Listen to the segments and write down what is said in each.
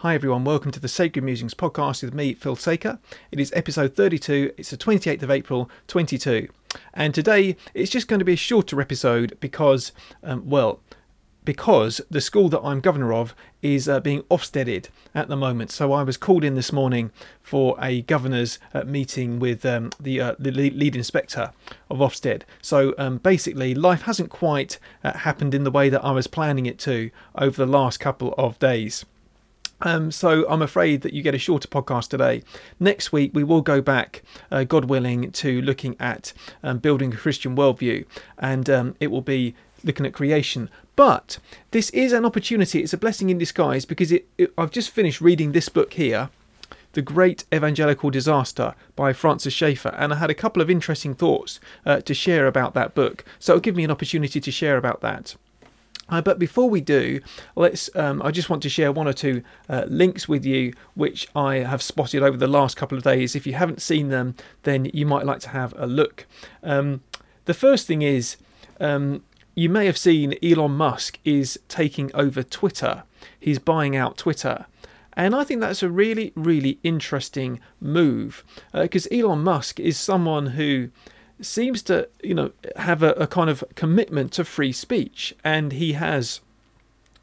Hi everyone, welcome to the Sacred Musings podcast with me, Phill Sacre. It is episode 32, it's the 28th of April 22. And today it's just going to be a shorter episode because, um, well, because the school that I'm governor of is uh, being Ofsteded at the moment. So I was called in this morning for a governor's uh, meeting with um, the, uh, the lead inspector of Ofsted. So um, basically, life hasn't quite uh, happened in the way that I was planning it to over the last couple of days. Um, so I'm afraid that you get a shorter podcast today. Next week we will go back, uh, God willing, to looking at um, building a Christian worldview, and um, it will be looking at creation. But this is an opportunity. It's a blessing in disguise because it, it, I've just finished reading this book here. The Great Evangelical Disaster by Francis Schaeffer, and I had a couple of interesting thoughts uh, to share about that book. So it'll give me an opportunity to share about that. Uh, but before we do, let's. Um, I just want to share one or two uh, links with you, which I have spotted over the last couple of days. If you haven't seen them, then you might like to have a look. Um, the first thing is, um, you may have seen Elon Musk is taking over Twitter. He's buying out Twitter. And I think that's a really, really interesting move because uh, Elon Musk is someone who seems to, you know, have a, a kind of commitment to free speech, and he has,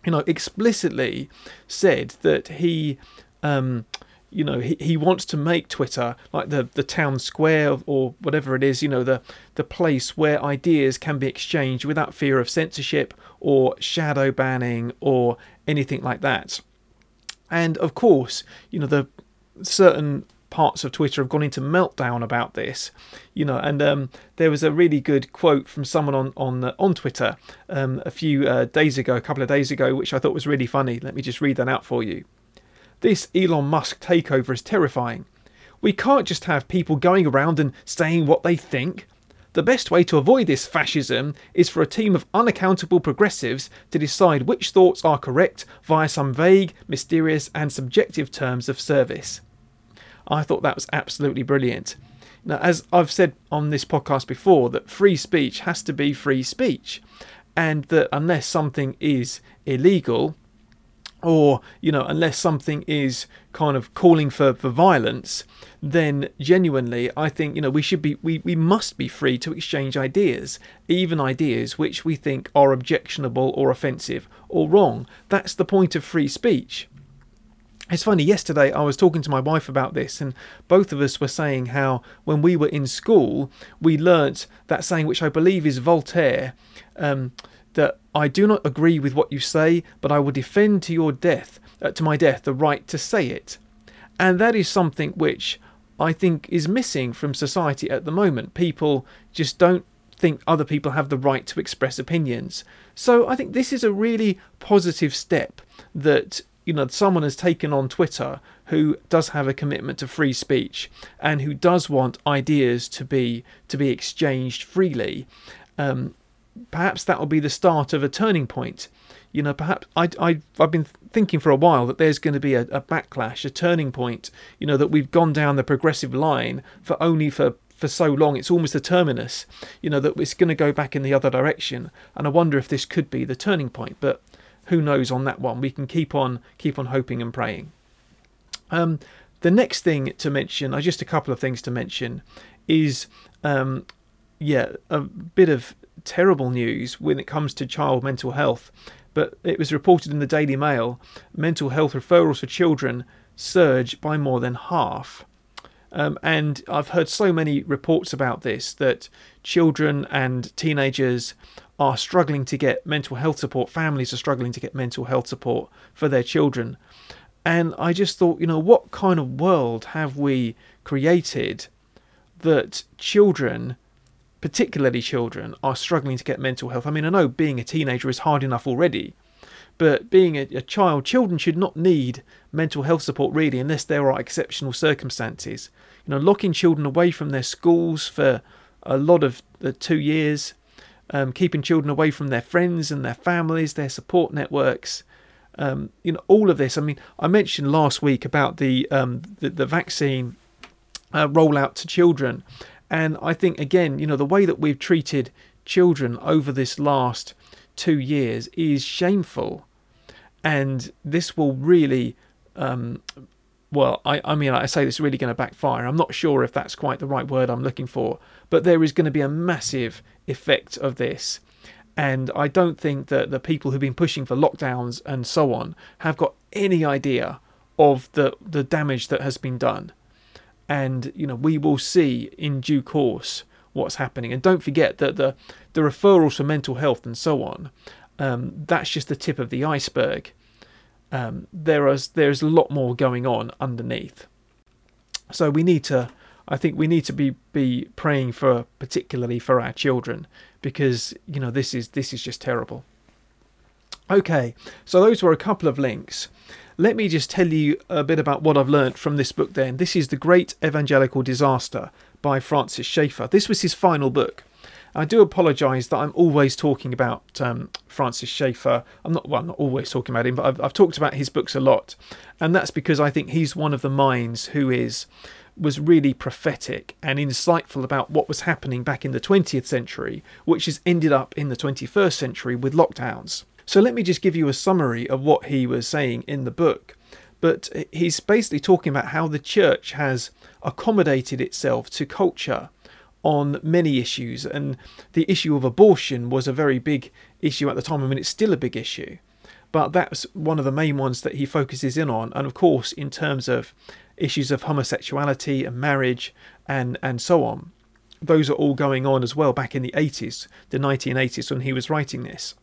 you know, explicitly said that he. Um, you know he, he wants to make twitter like the the town square or whatever it is you know the the place where ideas can be exchanged without fear of censorship or shadow banning or anything like that and of course you know the certain parts of Twitter have gone into meltdown about this, you know. And um, there was a really good quote from someone on on uh, on Twitter um, a few uh, days ago, a couple of days ago, which I thought was really funny. Let me just read that out for you. This Elon Musk takeover is terrifying. We can't just have people going around and saying what they think. The best way to avoid this fascism is for a team of unaccountable progressives to decide which thoughts are correct via some vague, mysterious, and subjective terms of service. I thought that was absolutely brilliant. Now, as I've said on this podcast before, that free speech has to be free speech, and that unless something is illegal, or you know, unless something is kind of calling for, for violence, then genuinely I think you know we should be we, we must be free to exchange ideas, even ideas which we think are objectionable or offensive or wrong. That's the point of free speech. It's funny, yesterday I was talking to my wife about this, and both of us were saying how when we were in school, we learnt that saying, which I believe is Voltaire, um, that I do not agree with what you say, but I will defend to your death, uh, to my death, the right to say it. And that is something which I think is missing from society at the moment. People just don't think other people have the right to express opinions. So I think this is a really positive step that you know someone has taken on Twitter who does have a commitment to free speech and who does want ideas to be to be exchanged freely. Um, perhaps that will be the start of a turning point. You know, perhaps I, I I've been thinking for a while that there's going to be a, a backlash, a turning point. You know that we've gone down the progressive line for only for for so long it's almost the terminus you know that it's going to go back in the other direction and i wonder if this could be the turning point but who knows on that one? We can keep on keep on hoping and praying. Um, the next thing to mention, uh, just a couple of things to mention, is um, yeah, a bit of terrible news when it comes to child mental health. But it was reported in the Daily Mail mental health referrals for children surge by more than half. Um, and I've heard so many reports about this that children and teenagers are struggling to get mental health support, families are struggling to get mental health support for their children. And I just thought, you know, what kind of world have we created that children, particularly children, are struggling to get mental health? I mean, I know being a teenager is hard enough already, but being a, a child, children should not need mental health support really unless there are exceptional circumstances. You know, locking children away from their schools for a lot of the two years um, keeping children away from their friends and their families, their support networks. Um, you know, all of this. I mean, I mentioned last week about the um, the, the, vaccine uh, rollout to children, and I think again, you know, the way that we've treated children over this last two years is shameful, and this will really um, well, I, I mean, I say this is really going to backfire. I'm not sure if that's quite the right word I'm looking for, but there is going to be a massive effect of this. And I don't think that the people who've been pushing for lockdowns and so on have got any idea of the, the damage that has been done. And, you know, we will see in due course what's happening. And don't forget that the, the referrals for mental health and so on, um, that's just the tip of the iceberg um, there is there's a lot more going on underneath. So we need to, I think we need to be be praying for particularly for our children because you know this is this is just terrible. Okay, so those were a couple of links. Let me just tell you a bit about what I've learnt from this book then. This is The Great Evangelical Disaster by Francis Schaeffer. This was his final book. I do apologise that I'm always talking about um, Francis Schaeffer. I'm not well, I'm not always talking about him, but I've, I've talked about his books a lot, and that's because I think he's one of the minds who is was really prophetic and insightful about what was happening back in the 20th century, which has ended up in the 21st century with lockdowns. So let me just give you a summary of what he was saying in the book. But he's basically talking about how the church has accommodated itself to culture on many issues, and the issue of abortion was a very big issue at the time. I mean, it's still a big issue, but that's one of the main ones that he focuses in on. And of course, in terms of issues of homosexuality and marriage and and so on, those are all going on as well back in the 80s, the 1980s, when he was writing this.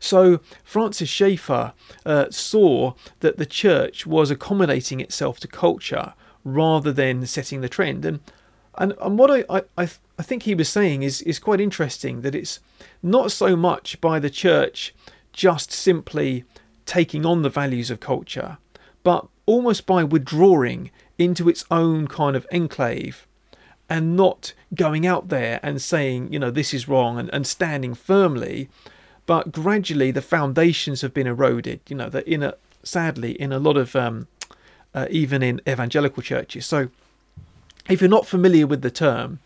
So Francis Schaeffer uh, saw that the church was accommodating itself to culture rather than setting the trend. And and and what I, I, I think he was saying is is quite interesting that it's not so much by the church just simply taking on the values of culture, but almost by withdrawing into its own kind of enclave and not going out there and saying, you know, this is wrong and, and standing firmly, but gradually the foundations have been eroded. You know, that in a sadly in a lot of um, uh, even in evangelical churches. So if you're not familiar with the term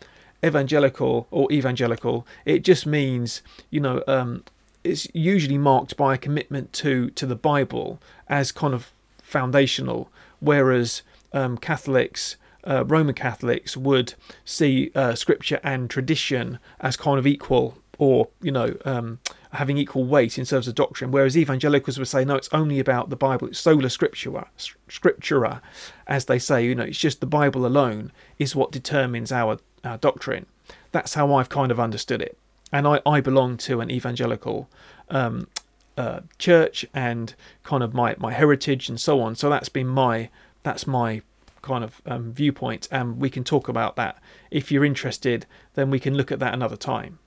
evangelical or evangelical, it just means, you know, um, it's usually marked by a commitment to, to the Bible as kind of foundational, whereas um, Catholics, uh, Roman Catholics, would see uh, scripture and tradition as kind of equal or, you know, um, having equal weight in terms of doctrine, whereas evangelicals would say, no, it's only about the Bible, it's sola scriptura, scriptura, as they say, you know, it's just the Bible alone is what determines our, our doctrine. That's how I've kind of understood it. And I, I belong to an evangelical um, uh, church and kind of my, my heritage and so on. So that's been my, that's my kind of um, viewpoint. And we can talk about that. If you're interested, then we can look at that another time.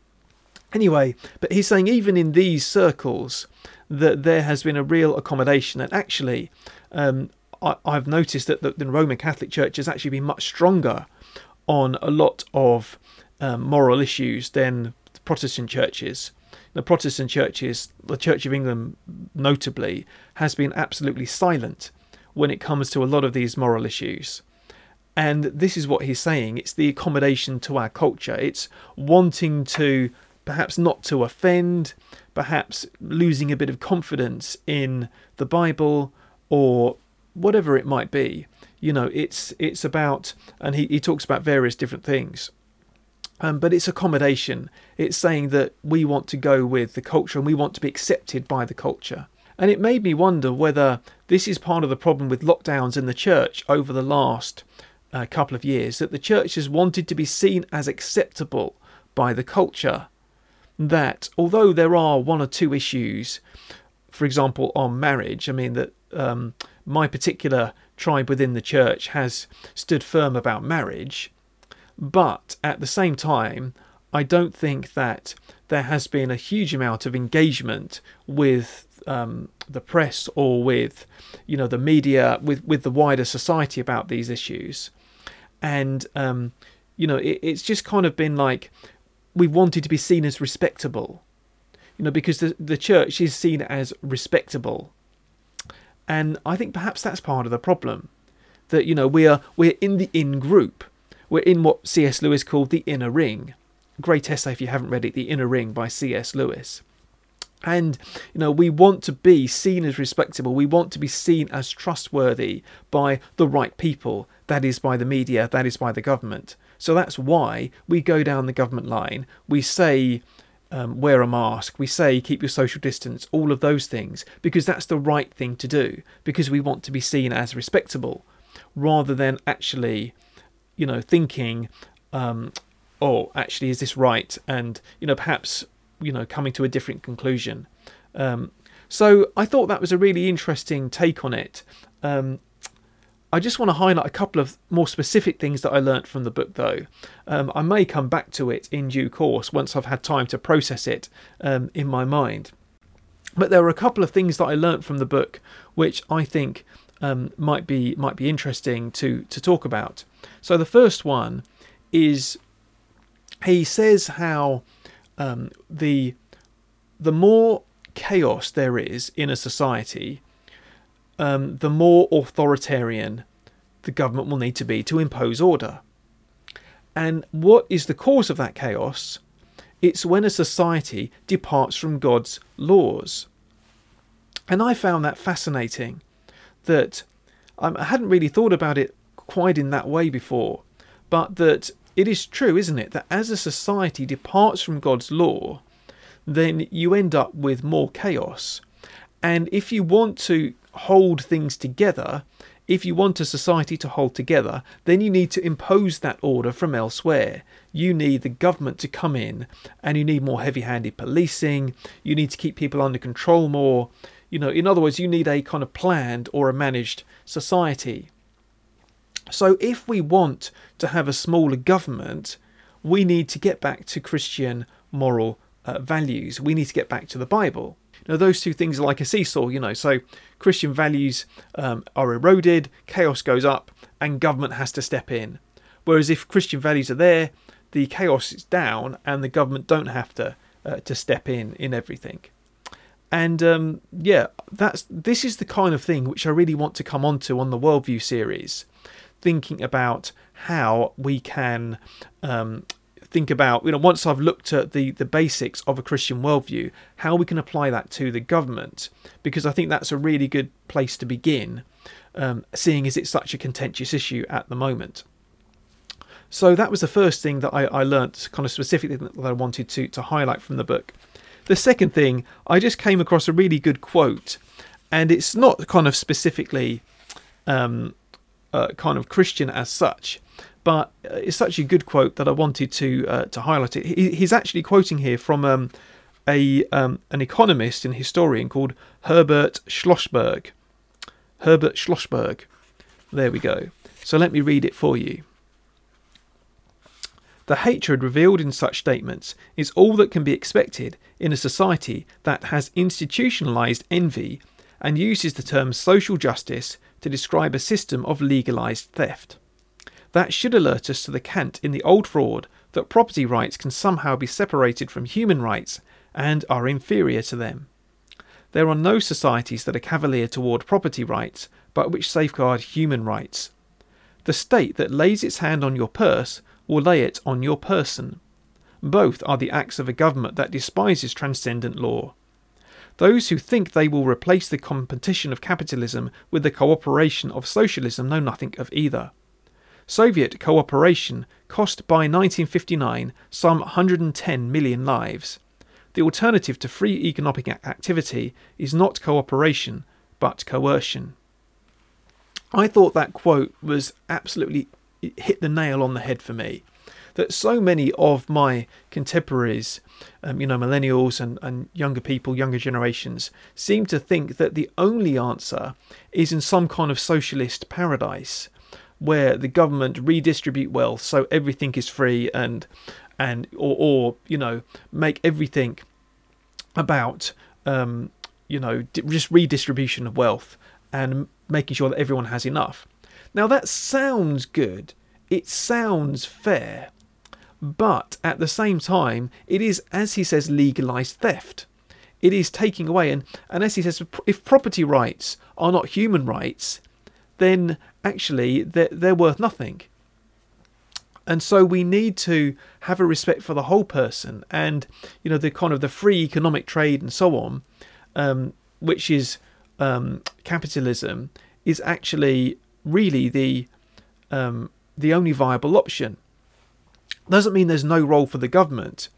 Anyway, but he's saying even in these circles that there has been a real accommodation, and actually, um, I, have noticed that the, the, Roman Catholic Church has actually been much stronger on a lot of um, moral issues than the Protestant churches. The Protestant churches, the Church of England notably, has been absolutely silent when it comes to a lot of these moral issues. And this is what he's saying it's the accommodation to our culture, it's wanting to perhaps not to offend, perhaps losing a bit of confidence in the Bible or whatever it might be. You know, it's it's about, and he, he talks about various different things. Um, but it's accommodation. It's saying that we want to go with the culture and we want to be accepted by the culture. And it made me wonder whether this is part of the problem with lockdowns in the church over the last uh, couple of years that the church has wanted to be seen as acceptable by the culture that although there are one or two issues, for example, on marriage, I mean, that um, my particular tribe within the church has stood firm about marriage, but at the same time, I don't think that there has been a huge amount of engagement with um, the press or with, you know, the media, with with the wider society about these issues, and um, you know, it, it's just kind of been like we wanted to be seen as respectable, you know, because the the church is seen as respectable, and I think perhaps that's part of the problem, that you know we are we're in the in group, we're in what C.S. Lewis called the inner ring, great essay if you haven't read it, The Inner Ring by C.S. Lewis, And, you know, we want to be seen as respectable. We want to be seen as trustworthy by the right people. That is by the media, that is by the government. So that's why we go down the government line. We say, um, wear a mask. We say, keep your social distance, all of those things, because that's the right thing to do, because we want to be seen as respectable, rather than actually, you know, thinking, um, oh, actually, is this right? And, you know, perhaps you know coming to a different conclusion. Um, so I thought that was a really interesting take on it. Um, I just want to highlight a couple of more specific things that I learnt from the book, though. Um, I may come back to it in due course once I've had time to process it um, in my mind. But there were a couple of things that I learnt from the book which I think um, might be might be interesting to to talk about. So the first one is he says how um, the the more chaos there is in a society, um, the more authoritarian the government will need to be to impose order. And what is the cause of that chaos? It's when a society departs from God's laws. And I found that fascinating that um, I hadn't really thought about it quite in that way before, but that it is true, isn't it, that as a society departs from God's law, then you end up with more chaos. And if you want to hold things together, if you want a society to hold together, then you need to impose that order from elsewhere. You need the government to come in and you need more heavy handed policing. You need to keep people under control more. You know, in other words, you need a kind of planned or a managed society. So, if we want to have a smaller government, we need to get back to Christian moral uh, values. We need to get back to the Bible. Now, those two things are like a seesaw, you know. So, Christian values um, are eroded, chaos goes up, and government has to step in. Whereas, if Christian values are there, the chaos is down, and the government don't have to uh, to step in in everything. And um, yeah, that's this is the kind of thing which I really want to come onto on the Worldview series thinking about how we can um, think about you know once I've looked at the the basics of a Christian worldview, how we can apply that to the government, because I think that's a really good place to begin, um, seeing as it's such a contentious issue at the moment. So that was the first thing that I, I learnt, kind of specifically that I wanted to to highlight from the book. The second thing, I just came across a really good quote, and it's not kind of specifically um, uh, kind of Christian as such. But uh, it's such a good quote that I wanted to uh, to highlight it. He, he's actually quoting here from um, a um, an economist and historian called Herbert Schlossberg. Herbert Schlossberg. There we go. So let me read it for you. The hatred revealed in such statements is all that can be expected in a society that has institutionalized envy and uses the term social justice to describe a system of legalized theft. That should alert us to the cant in the old fraud that property rights can somehow be separated from human rights and are inferior to them. There are no societies that are cavalier toward property rights, but which safeguard human rights. The state that lays its hand on your purse will lay it on your person. Both are the acts of a government that despises transcendent law. Those who think they will replace the competition of capitalism with the cooperation of socialism know nothing of either. Soviet cooperation cost by 1959 some 110 million lives. The alternative to free economic activity is not cooperation, but coercion. I thought that quote was absolutely hit the nail on the head for me that so many of my contemporaries, um, you know, millennials and, and younger people, younger generations, seem to think that the only answer is in some kind of socialist paradise where the government redistribute wealth so everything is free and and or, or you know make everything about um, you know just redistribution of wealth and making sure that everyone has enough. Now that sounds good. It sounds fair. But at the same time, it is, as he says, legalized theft. It is taking away, and, and as he says, if property rights are not human rights, then actually they're, they're worth nothing. and so we need to have a respect for the whole person and you know the kind of the free economic trade and so on um, which is um, capitalism is actually really the um, the only viable option doesn't mean there's no role for the government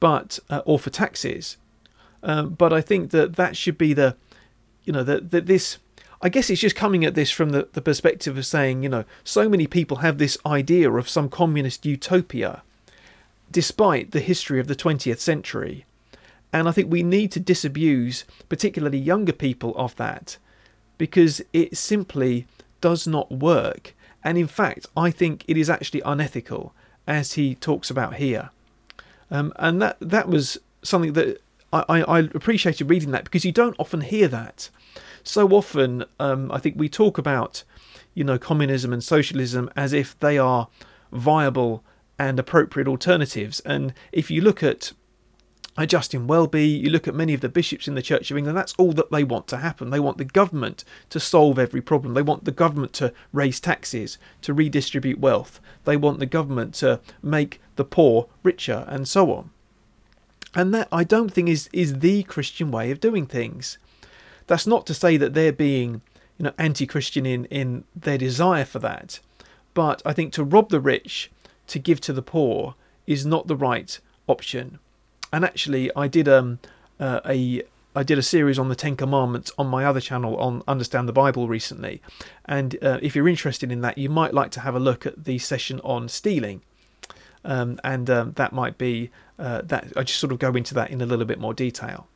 but uh, or for taxes um, but I think that that should be the you know that that this I guess it's just coming at this from the, the perspective of saying, you know, so many people have this idea of some communist utopia, despite the history of the 20th century. And I think we need to disabuse, particularly younger people, of that, because it simply does not work. And in fact, I think it is actually unethical, as he talks about here. Um, and that that was something that I, I, I appreciated reading that because you don't often hear that so often um, I think we talk about you know communism and socialism as if they are viable and appropriate alternatives. And if you look at uh, Justin Welby, you look at many of the bishops in the Church of England, that's all that they want to happen. They want the government to solve every problem. They want the government to raise taxes, to redistribute wealth. They want the government to make the poor richer, and so on. And that I don't think is, is the Christian way of doing things. That's not to say that they're being, you know, anti-Christian in in their desire for that, but I think to rob the rich to give to the poor is not the right option. And actually, I did um uh, a I did a series on the Ten Commandments on my other channel on Understand the Bible recently, and uh, if you're interested in that, you might like to have a look at the session on stealing, um, and um, that might be uh, that I just sort of go into that in a little bit more detail.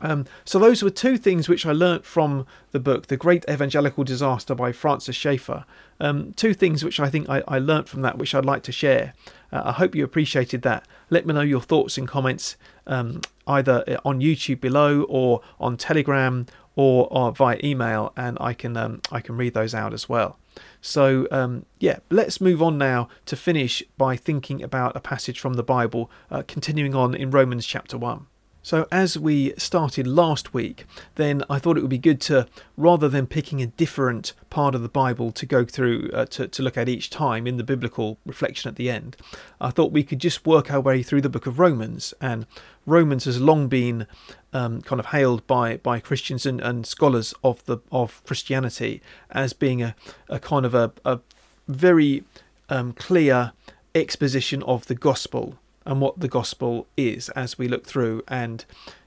Um, so those were two things which I learnt from the book, The Great Evangelical Disaster by Francis Schaeffer. Um, two things which I think I, I learnt from that, which I'd like to share. Uh, I hope you appreciated that. Let me know your thoughts and comments um, either on YouTube below or on Telegram or, or via email, and I can um, I can read those out as well. So um, yeah, let's move on now to finish by thinking about a passage from the Bible, uh, continuing on in Romans chapter one. So, as we started last week, then I thought it would be good to, rather than picking a different part of the Bible to go through uh, to, to look at each time in the biblical reflection at the end, I thought we could just work our way through the book of Romans. And Romans has long been um, kind of hailed by, by Christians and, and scholars of the of Christianity as being a, a kind of a, a very um, clear exposition of the gospel and what the gospel is as we look through. And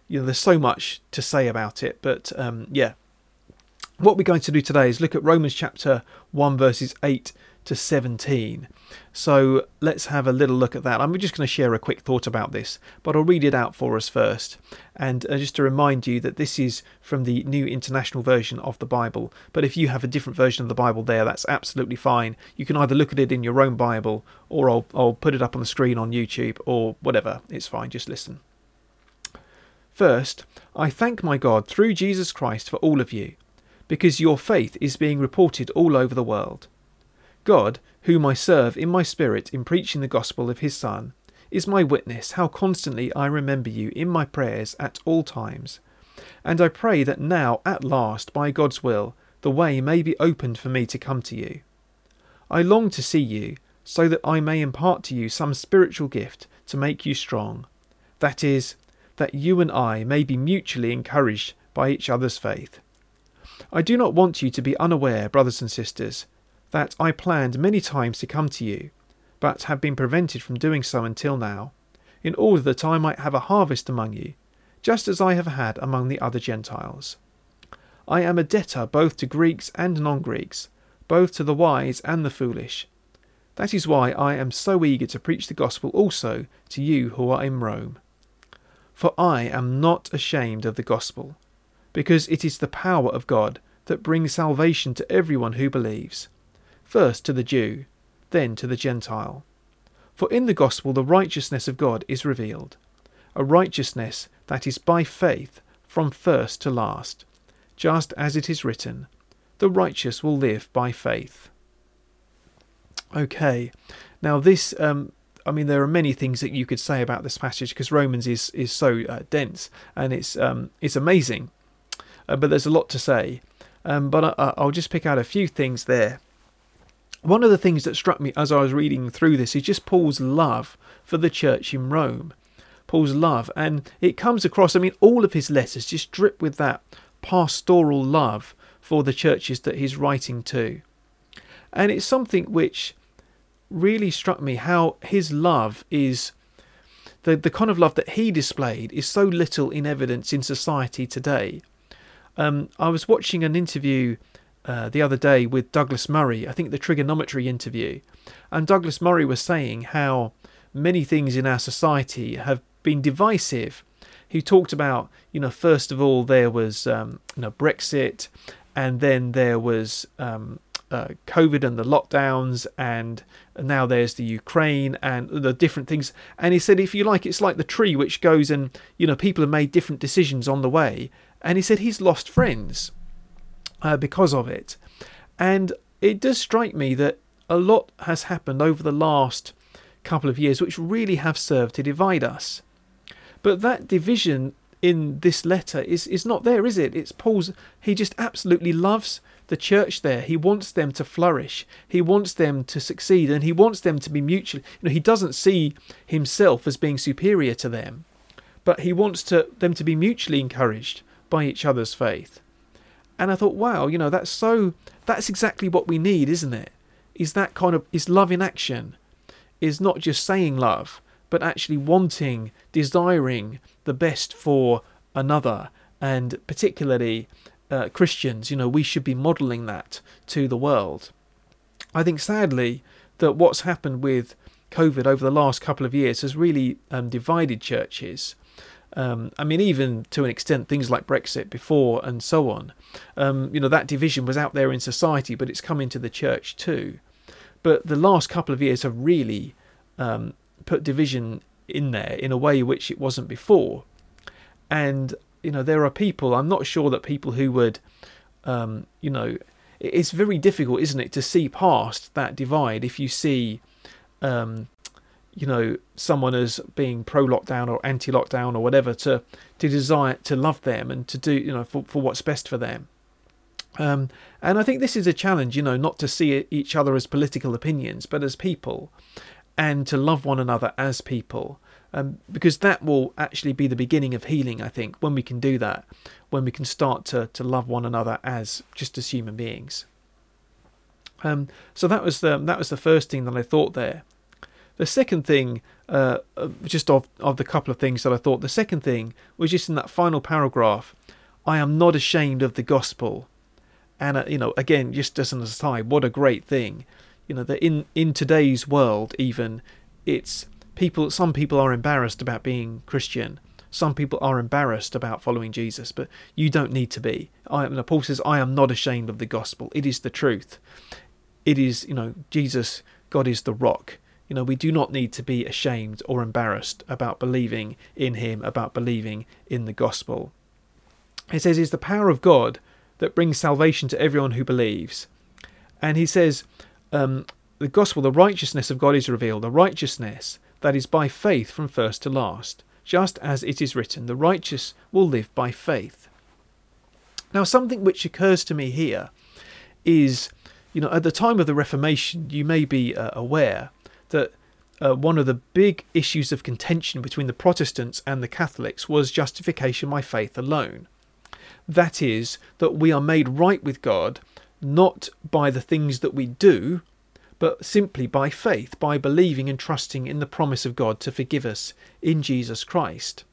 you know, there's so much to say about it, but um, yeah. What we're going to do today is look at Romans chapter 1, verses 8 to 17. So let's have a little look at that. I'm just going to share a quick thought about this, but I'll read it out for us first. And uh, just to remind you that this is from the New International Version of the Bible. But if you have a different version of the Bible there, that's absolutely fine. You can either look at it in your own Bible or I'll, I'll put it up on the screen on YouTube or whatever. It's fine, just listen. First, I thank my God through Jesus Christ for all of you, because your faith is being reported all over the world. God, whom I serve in my spirit in preaching the gospel of his Son, is my witness how constantly I remember you in my prayers at all times. And I pray that now, at last, by God's will, the way may be opened for me to come to you. I long to see you, so that I may impart to you some spiritual gift to make you strong. That is, that you and I may be mutually encouraged by each other's faith. I do not want you to be unaware, brothers and sisters, that I planned many times to come to you, but have been prevented from doing so until now, in order that I might have a harvest among you, just as I have had among the other Gentiles. I am a debtor both to Greeks and non Greeks, both to the wise and the foolish. That is why I am so eager to preach the gospel also to you who are in Rome. For I am not ashamed of the gospel, because it is the power of God that brings salvation to everyone who believes first to the Jew, then to the Gentile. For in the gospel the righteousness of God is revealed, a righteousness that is by faith from first to last, just as it is written, The righteous will live by faith. Okay, now this, um, I mean, there are many things that you could say about this passage because Romans is is so uh, dense and it's um, it's amazing, uh, but there's a lot to say. Um, but I, I'll just pick out a few things there one of the things that struck me as I was reading through this is just Paul's love for the church in Rome. Paul's love, and it comes across, I mean, all of his letters just drip with that pastoral love for the churches that he's writing to. And it's something which really struck me how his love is the, the kind of love that he displayed is so little in evidence in society today. Um, I was watching an interview uh, the other day with Douglas Murray, I think the Triggernometry interview, and Douglas Murray was saying how many things in our society have been divisive. He talked about, you know, first of all there was, um, you know, Brexit, and then there was um, uh, COVID and the lockdowns, and now there's the Ukraine and the different things. And he said, if you like, it's like the tree which goes and you know people have made different decisions on the way. And he said he's lost friends uh, because of it. And it does strike me that a lot has happened over the last couple of years which really have served to divide us. But that division in this letter is, is not there, is it? It's Paul's, he just absolutely loves the church there. He wants them to flourish. He wants them to succeed and he wants them to be mutually. You know, he doesn't see himself as being superior to them, but he wants to, them to be mutually encouraged by each other's faith. And I thought, wow, you know, that's so, that's exactly what we need, isn't it? Is that kind of, is love in action, is not just saying love, but actually wanting, desiring the best for another, and particularly uh, Christians, you know, we should be modelling that to the world. I think sadly that what's happened with COVID over the last couple of years has really um, divided churches. Um, I mean, even to an extent, things like Brexit before and so on. Um, you know, that division was out there in society, but it's come into the church too. But the last couple of years have really um, put division in there in a way which it wasn't before. And you know, there are people. I'm not sure that people who would, um, you know, it's very difficult, isn't it, to see past that divide if you see, um, you know, someone as being pro lockdown or anti lockdown or whatever to to desire to love them and to do, you know, for for what's best for them. Um, and I think this is a challenge, you know, not to see each other as political opinions, but as people, and to love one another as people um, because that will actually be the beginning of healing. I think when we can do that, when we can start to to love one another as just as human beings. Um, so that was the that was the first thing that I thought there. The second thing, uh, uh, just of of the couple of things that I thought, the second thing was just in that final paragraph. I am not ashamed of the gospel, and uh, you know, again, just as an aside, what a great thing, you know, that in in today's world, even it's people some people are embarrassed about being Christian. Some people are embarrassed about following Jesus, but you don't need to be. I, Paul says, "I am not ashamed of the gospel. It is the truth. It is, you know, Jesus. God is the rock. You know, we do not need to be ashamed or embarrassed about believing in Him, about believing in the gospel." He says, "It's the power of God that brings salvation to everyone who believes," and he says, um, "The gospel, the righteousness of God is revealed. The righteousness." that is by faith from first to last, just as it is written, the righteous will live by faith. Now, something which occurs to me here is, you know, at the time of the Reformation, you may be uh, aware that uh, one of the big issues of contention between the Protestants and the Catholics was justification by faith alone. That is, that we are made right with God not by the things that we do, but simply by faith, by believing and trusting in the promise of God to forgive us in Jesus Christ.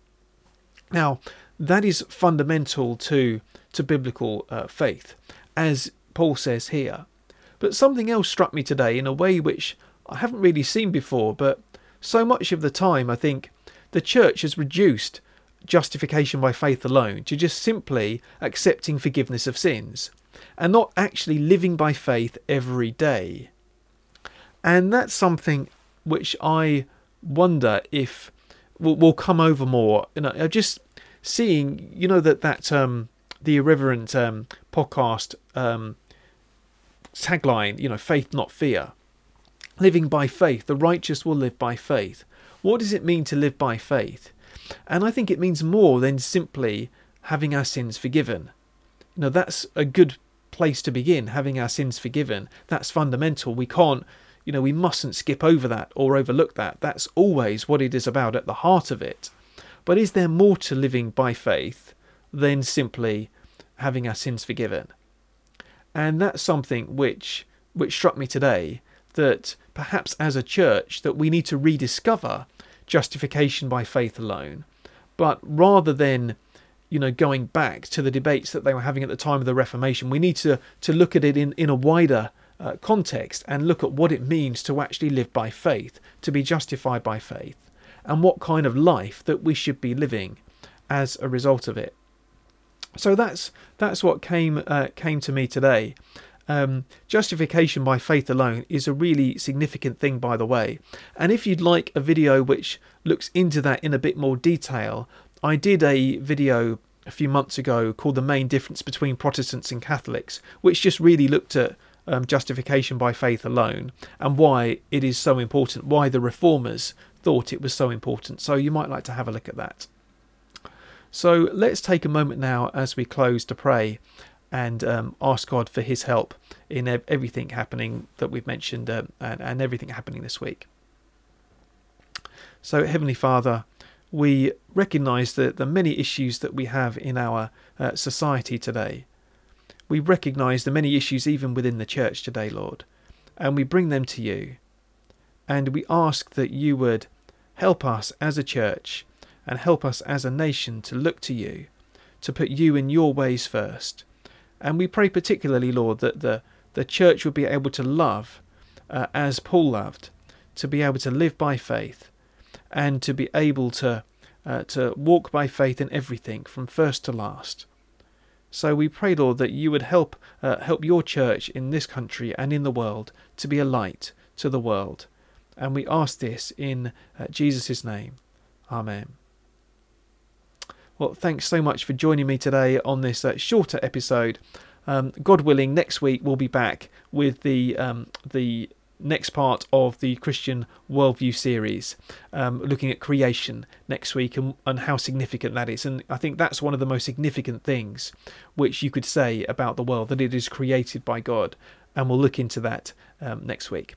Now, that is fundamental to, to biblical uh, faith, as Paul says here. But something else struck me today in a way which I haven't really seen before, but so much of the time I think the church has reduced justification by faith alone to just simply accepting forgiveness of sins and not actually living by faith every day. And that's something which I wonder if will, will come over more. You know, just seeing, you know, that that um, the Irreverend um, podcast um, tagline, you know, faith not fear, living by faith. The righteous will live by faith. What does it mean to live by faith? And I think it means more than simply having our sins forgiven. You know, that's a good place to begin, having our sins forgiven. That's fundamental. We can't, you know, we mustn't skip over that or overlook that. That's always what it is about at the heart of it. But is there more to living by faith than simply having our sins forgiven? And that's something which which struck me today that perhaps as a church that we need to rediscover justification by faith alone. But rather than you know going back to the debates that they were having at the time of the Reformation, we need to to look at it in, in a wider uh, context and look at what it means to actually live by faith, to be justified by faith, and what kind of life that we should be living as a result of it. So that's that's what came uh, came to me today. Um, justification by faith alone is a really significant thing, by the way. And if you'd like a video which looks into that in a bit more detail, I did a video a few months ago called The Main Difference Between Protestants and Catholics, which just really looked at um, justification by faith alone and why it is so important, why the reformers thought it was so important. So you might like to have a look at that. So let's take a moment now as we close to pray and um, ask God for His help in everything happening that we've mentioned um, and, and everything happening this week. So, Heavenly Father, we recognize the, the many issues that we have in our uh, society today. We recognize the many issues even within the church today, Lord, and we bring them to you. And we ask that you would help us as a church and help us as a nation to look to you, to put you in your ways first, and we pray particularly, Lord, that the, the church would be able to love uh, as Paul loved, to be able to live by faith, and to be able to, uh, to walk by faith in everything from first to last. So we pray, Lord, that you would help uh, help your church in this country and in the world to be a light to the world. And we ask this in uh, Jesus' name. Amen. Well, thanks so much for joining me today on this uh, shorter episode. Um, God willing, next week we'll be back with the um, the next part of the Christian Worldview series, um, looking at creation next week and, and how significant that is. And I think that's one of the most significant things which you could say about the world that it is created by God. And we'll look into that um, next week.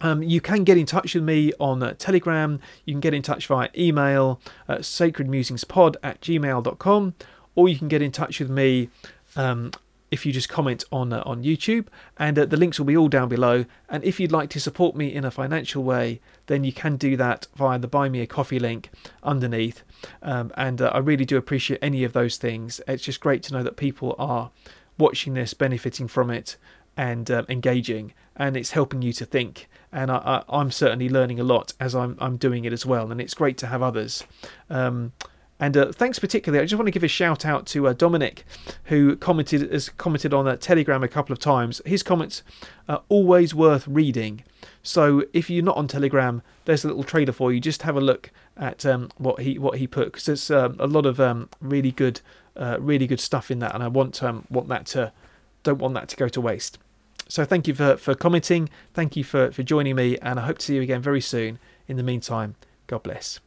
Um, you can get in touch with me on uh, Telegram. You can get in touch via email at sacredmusingspod at gmail.com, or you can get in touch with me um, if you just comment on uh, on YouTube. And uh, the links will be all down below. And if you'd like to support me in a financial way, then you can do that via the Buy Me a Coffee link underneath. Um, and uh, I really do appreciate any of those things. It's just great to know that people are watching this, benefiting from it, and uh, engaging, and it's helping you to think and I, am certainly learning a lot as I'm, I'm doing it as well. And it's great to have others. Um, and uh, thanks particularly. I just want to give a shout out to uh, Dominic, who commented has commented on a Telegram a couple of times. His comments are always worth reading. So if you're not on Telegram, there's a little trailer for you. Just have a look at um, what he what he put because there's um, a lot of um, really good uh, really good stuff in that, and I want um, want that to don't want that to go to waste. So thank you for, for commenting. Thank you for, for joining me, and I hope to see you again very soon. In the meantime, God bless.